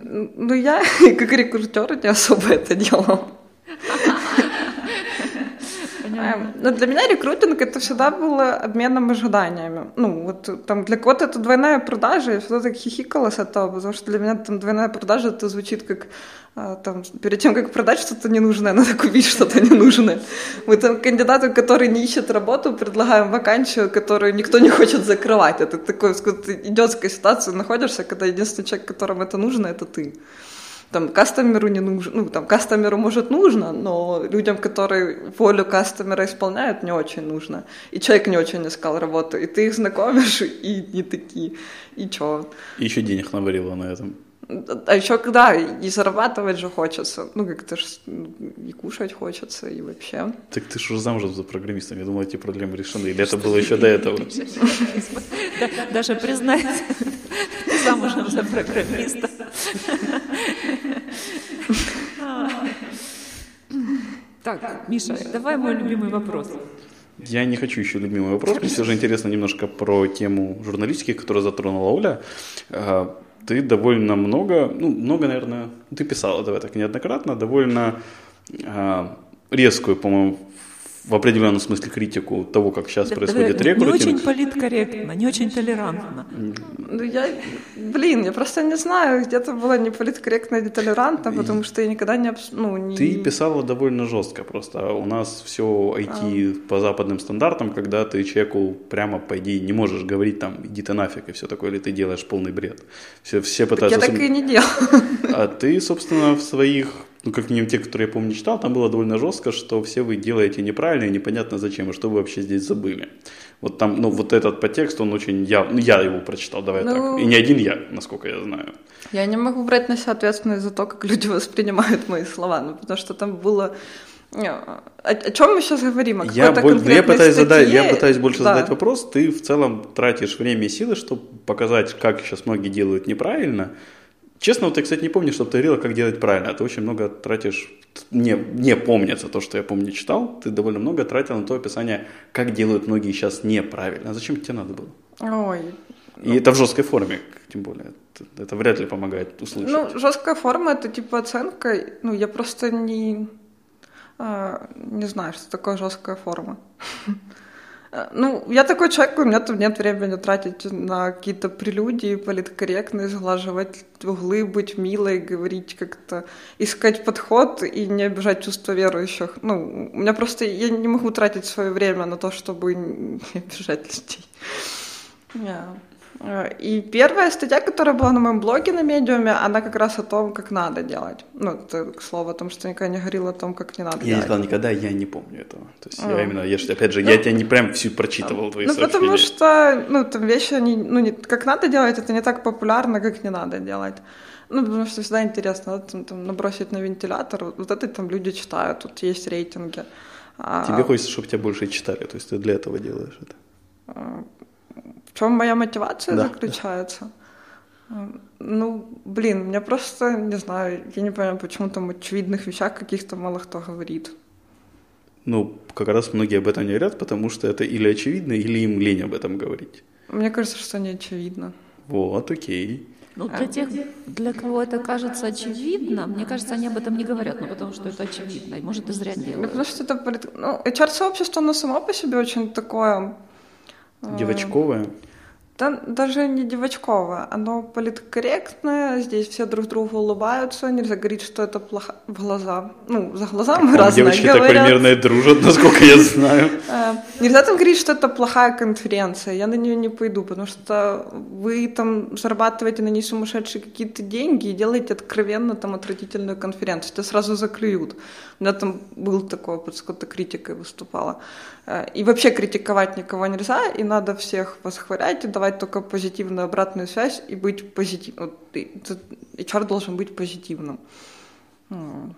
Ну, я, как рекрутер, не особо это делал. Эм, Но для меня рекрутинг это всегда было обменом ожиданиями. Ну, вот там для кого-то это двойная продажа, я всегда так хихикала с этого, потому что для меня там двойная продажа это звучит как а, там, перед тем, как продать что-то ненужное, надо купить что-то ненужное. Мы там кандидату, который не ищет работу, предлагаем вакансию, которую никто не хочет закрывать. Это такой, идиотская ситуация находишься, когда единственный человек, которому это нужно, это ты там кастомеру не нужно, ну там кастомеру может нужно, но людям, которые волю кастомера исполняют, не очень нужно. И человек не очень искал работу, и ты их знакомишь, и не такие, и чё? И еще денег наварила на этом. А еще когда и зарабатывать же хочется, ну как-то ж ну, и кушать хочется, и вообще. Так ты же уже замужем за программистом. Я думал, эти проблемы решены. Или это было еще до этого? Да- Даже признать, замужем за программиста. Так, Миша, давай мой любимый вопрос. Я не хочу еще любимый вопрос. Мне все же интересно немножко про тему журналистики, которую затронула Оля. А, Ты довольно много, ну, много, наверное, ты писала, давай так, неоднократно, довольно а, резкую, по-моему, в определенном смысле критику того, как сейчас Да- происходит да, Не очень рекрутинг. политкорректно, не очень толерантно. Ну я, блин, я просто не знаю, где-то было не политкорректно или толерантно, потому что я никогда не, ну, не... Ты писала довольно жестко просто. У нас все IT по западным стандартам, когда ты человеку прямо, по идее, не можешь говорить там, иди ты нафиг и все такое, или ты делаешь полный бред. Все, все Так пытаются... я так и не делала. А ты, собственно, в своих, ну, как минимум те, которые я помню читал, там было довольно жестко, что все вы делаете неправильно и непонятно зачем, и что вы вообще здесь забыли. Вот там, ну, вот этот подтекст, он очень яв... Ну, я его прочитал, давай Ну, так. И не один я, насколько я знаю. Я не могу брать на себя ответственность за то, как люди воспринимают мои слова, ну, потому что там было... Не, О, о чем мы сейчас говорим? О Я, боль- ну, я, пытаюсь задать, я пытаюсь больше Да. задать вопрос. Ты в целом тратишь время и силы, чтобы показать, как сейчас многие делают неправильно. Честно, вот я, кстати, не помню, чтобы ты говорила, как делать правильно. А ты очень много тратишь, не, не помнится то, что я помню читал, ты довольно много тратил на то описание, как делают многие сейчас неправильно. А зачем тебе надо было? Ой, И это в жесткой форме, тем более. Это, это вряд ли помогает услышать. Ну, жесткая форма это типа оценка. Ну, я просто не, а, не знаю, что такое жесткая форма. А, Ну, я такой человек, у меня там нет времени тратить на какие-то прелюдии, политкорректные, сглаживать углы, быть милой, говорить как-то, искать подход и не обижать чувства верующих. Ну, у меня просто, я не могу тратить свое время на то, чтобы не обижать людей. Yeah. И первая статья, которая была на моем блоге на медиуме, она как раз о том, как надо делать. Ну, это к слову о том, что я никогда не говорила о том, как не надо я не делать. сказал никогда, я не помню этого. То есть А. я именно, я, опять же, я тебя не прям всю прочитывал твои Ну, потому что, ну, там вещи, они, ну, не, как надо делать, это не так популярно, как не надо делать. Ну, потому что всегда интересно, да, там, там набросить на вентилятор, вот, это там люди читают, тут есть рейтинги. А Тебе хочется, чтобы тебя больше читали, то есть ты для этого делаешь это. В чем моя мотивация Да, заключается? Ну, блин, мне просто, не знаю, я не понимаю, почему там очевидных вещах каких-то мало кто говорит. Ну, как раз многие об этом не говорят, потому что это или очевидно, или им лень об этом говорить. Мне кажется, что не очевидно. Вот, окей. Ну, для тех, для кого это кажется очевидно, мне кажется, они об этом не говорят, ну, потому что это очевидно, и, может, и зря делают. потому что это... Ну, HR-сообщество, оно само по себе очень такое... Девочковая. Да, даже не девочковое, оно политкорректное, здесь все друг другу улыбаются, нельзя говорить, что это плохо в глаза. Ну, за глаза мы разные девочки так говорят. примерно и дружат, насколько я знаю. Э, Нельзя там говорить, что это плохая конференция. Я на нее не пойду, потому что вы там зарабатываете на ней сумасшедшие какие-то деньги и делаете откровенно там отвратительную конференцию. Это сразу заклюют. У меня там был такой опыт, с какой-то критикой выступала. Э, И вообще критиковать никого нельзя, и надо всех восхвалять, и давать только позитивную обратную связь и быть позитивным. HR должен быть позитивным. М.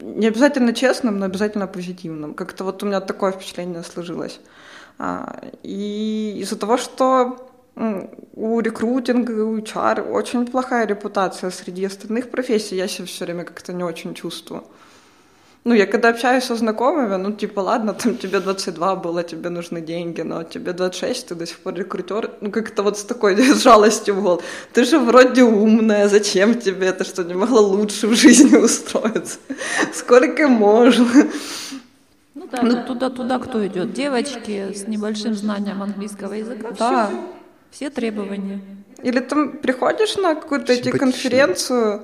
Не обязательно честным, но обязательно позитивным. Как-то вот у меня такое впечатление сложилось. А, И из-за того, что м, у рекрутинга, у HR очень плохая репутация среди остальных профессий, я себя все время как-то не очень чувствую. Ну, я когда общаюсь со знакомыми, ну, типа, ладно, там тебе 22 было, тебе нужны деньги, но тебе 26, ты до сих пор рекрутер. Ну, как-то вот с такой с жалостью в гол. Ты же вроде умная, зачем тебе это, что не могла лучше в жизни устроиться? Сколько можно? Ну да, ну, туда-туда кто идет? Девочки с небольшим знанием английского языка, Да. все, все требования. Или там приходишь на какую-то эти конференцию,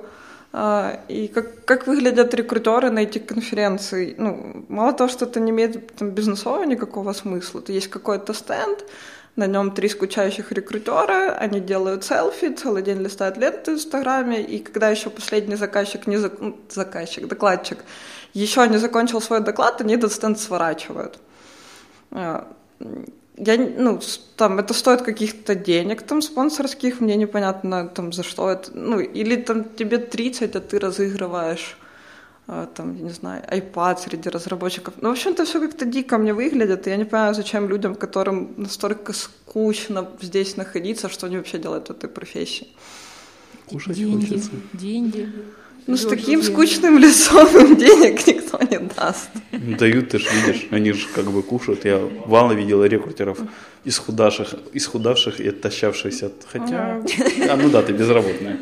и как, как выглядят рекрутеры на этих конференции. Ну, мало того, что это не имеет там, бизнесового никакого смысла, то есть какой-то стенд, на нем три скучающих рекрутера, они делают селфи, целый день листают ленты в Инстаграме, и когда еще последний заказчик, не зак- ну, заказчик, докладчик, еще не закончил свой доклад, они этот стенд сворачивают. Я, ну, там, это стоит каких-то денег, там, спонсорских, мне непонятно, там, за что это, ну, или там тебе 30, а ты разыгрываешь, а, там, я не знаю, iPad среди разработчиков. Ну, в общем, это все как-то дико мне выглядит, и я не понимаю, зачем людям, которым настолько скучно здесь находиться, что они вообще делают в этой профессии. Кушать деньги, хочется. деньги. Ну, с таким скучным лицом им денег никто не даст. Ну, Дают, ты ж видишь, они же как бы кушают. Я вало видел рекрутеров исхудавших, исхудавших и оттащавшихся. Хотя, а, ну да, ты безработная.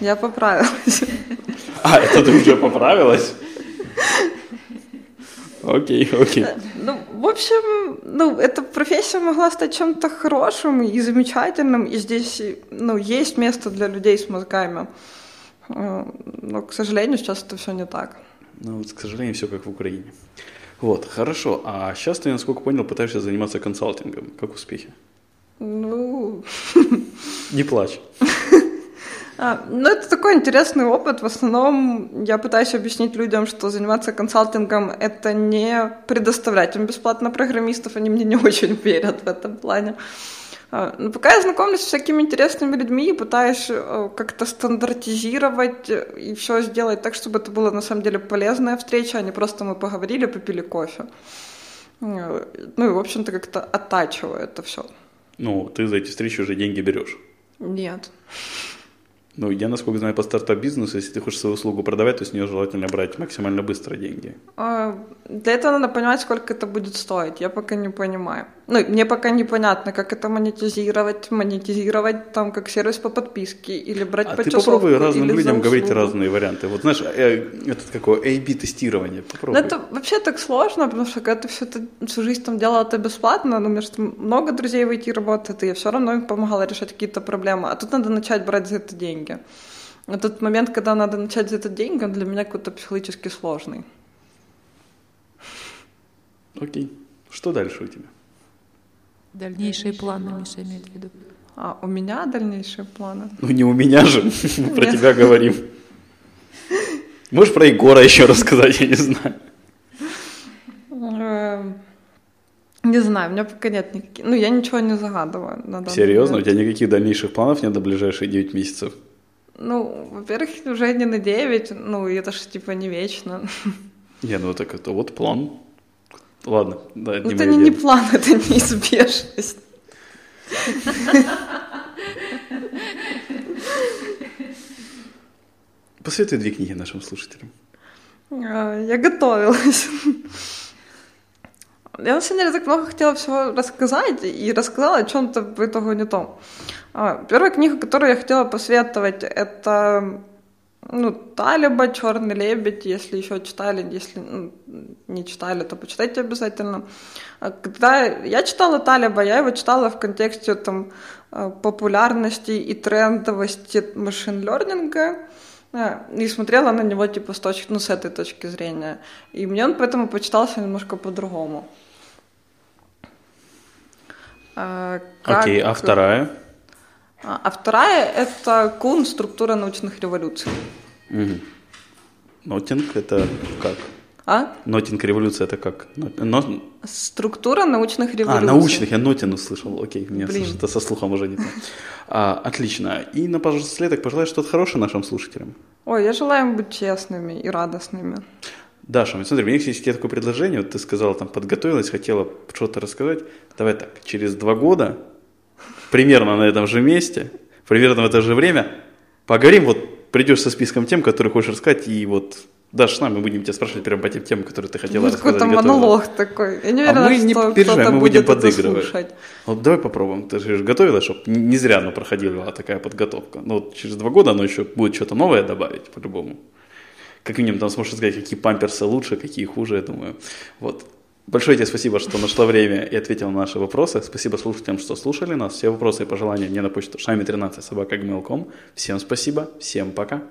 Я поправилась. А, это ты уже поправилась? Окей, окей. Ну, в общем, ну, эта профессия могла стать чем-то хорошим и замечательным, и здесь, ну, есть место для людей с мозгами. Э, Но, к сожалению, сейчас это все не так. Ну, вот, к сожалению, все как в Украине. Вот, хорошо. А сейчас ты, насколько понял, пытаешься заниматься консалтингом. Как успехи? Ну, Не плачь. А, ну, это такой интересный опыт. В основном я пытаюсь объяснить людям, что заниматься консалтингом — это не предоставлять им бесплатно программистов. Они мне не очень верят в этом плане. А, но пока я знакомлюсь с всякими интересными людьми, пытаюсь э, как-то стандартизировать и все сделать так, чтобы это было на самом деле полезная встреча, а не просто мы поговорили, попили кофе. Э, ну и, в общем-то, как-то оттачиваю это все. Ну, ты за эти встречи уже деньги берешь? Нет. Ну, я, насколько знаю, по стартап-бизнесу, если ты хочешь свою услугу продавать, то с нее желательно брать максимально быстро деньги. А, для этого надо понимать, сколько это будет стоить. Я пока не понимаю. Ну, мне пока непонятно, как это монетизировать, монетизировать там как сервис по подписке или брать а по ты попробуй разным людям говорить разные варианты. Вот знаешь, э, это такое A-B-тестирование. Ну, это вообще так сложно, потому что когда ты всю, это, всю жизнь там делала это бесплатно, ну, у меня много друзей в IT работает, и я все равно им помогала решать какие-то проблемы. А тут надо начать брать за это деньги. А тот момент, когда надо начать за это деньги, он для меня какой-то психологически сложный. Окей. Что дальше у тебя? Дальнейшие планы, Миша имеет в виду. А, у меня дальнейшие планы? Ну, не у меня же, мы про тебя говорим. Можешь про Егора еще рассказать, я не знаю. Эм, не знаю, у меня пока нет никаких... Ну, я ничего не загадываю. На Серьезно? Момент. У тебя никаких дальнейших планов нет на ближайшие 9 месяцев? Ну, во-первых, уже не на 9, ну, это же типа не вечно. Не, ну так это вот план. Ладно, да, это, это не, не план, это неизбежность. Посоветуй две книги нашим слушателям. А, я готовилась. Я на самом деле так много хотела всего рассказать и рассказала о чем-то в итоге не том. А, первая книга, которую я хотела посоветовать, это ну, Талиба, Черный лебедь, если еще читали, если ну, не читали, то почитайте обязательно. А когда я читала Талиба, я его читала в контексте там, э, популярности и трендовости машин-лернинга и смотрела на него типа с точки, ну, с этой точки зрения. И мне он поэтому почитался немножко по-другому. А, Окей, а вторая? А, а вторая — это Кун «Структура научных революций». Угу. Нотинг — это как? А? Нотинг революция это как? Но... Структура научных революций. А, научных, я Нотин услышал. Окей, мне это со слухом уже не то. А, отлично. И напоследок пожелай что-то хорошее нашим слушателям. Ой, я желаю им быть честными и радостными. Даша, смотри, у меня есть тебе такое предложение, вот ты сказала, там, подготовилась, хотела что-то рассказать. Давай так, через два года примерно на этом же месте, примерно в это же время, поговорим, вот придешь со списком тем, которые хочешь рассказать, и вот дашь с нами, будем тебя спрашивать прямо по тем темам, которые ты хотела рассказать. Какой-то монолог такой. Я не уверена, а мы не переживаем, мы будем подыгрывать. Вот давай попробуем. Ты же готовила, чтобы не зря ну, проходила такая подготовка. Ну вот через два года оно еще будет что-то новое добавить по-любому. Как минимум там сможешь сказать, какие памперсы лучше, какие хуже, я думаю. Вот. Большое тебе спасибо, что нашла время и ответила на наши вопросы. Спасибо слушателям, что слушали нас. Все вопросы и пожелания мне на почту шами13 собака Всем спасибо, всем пока.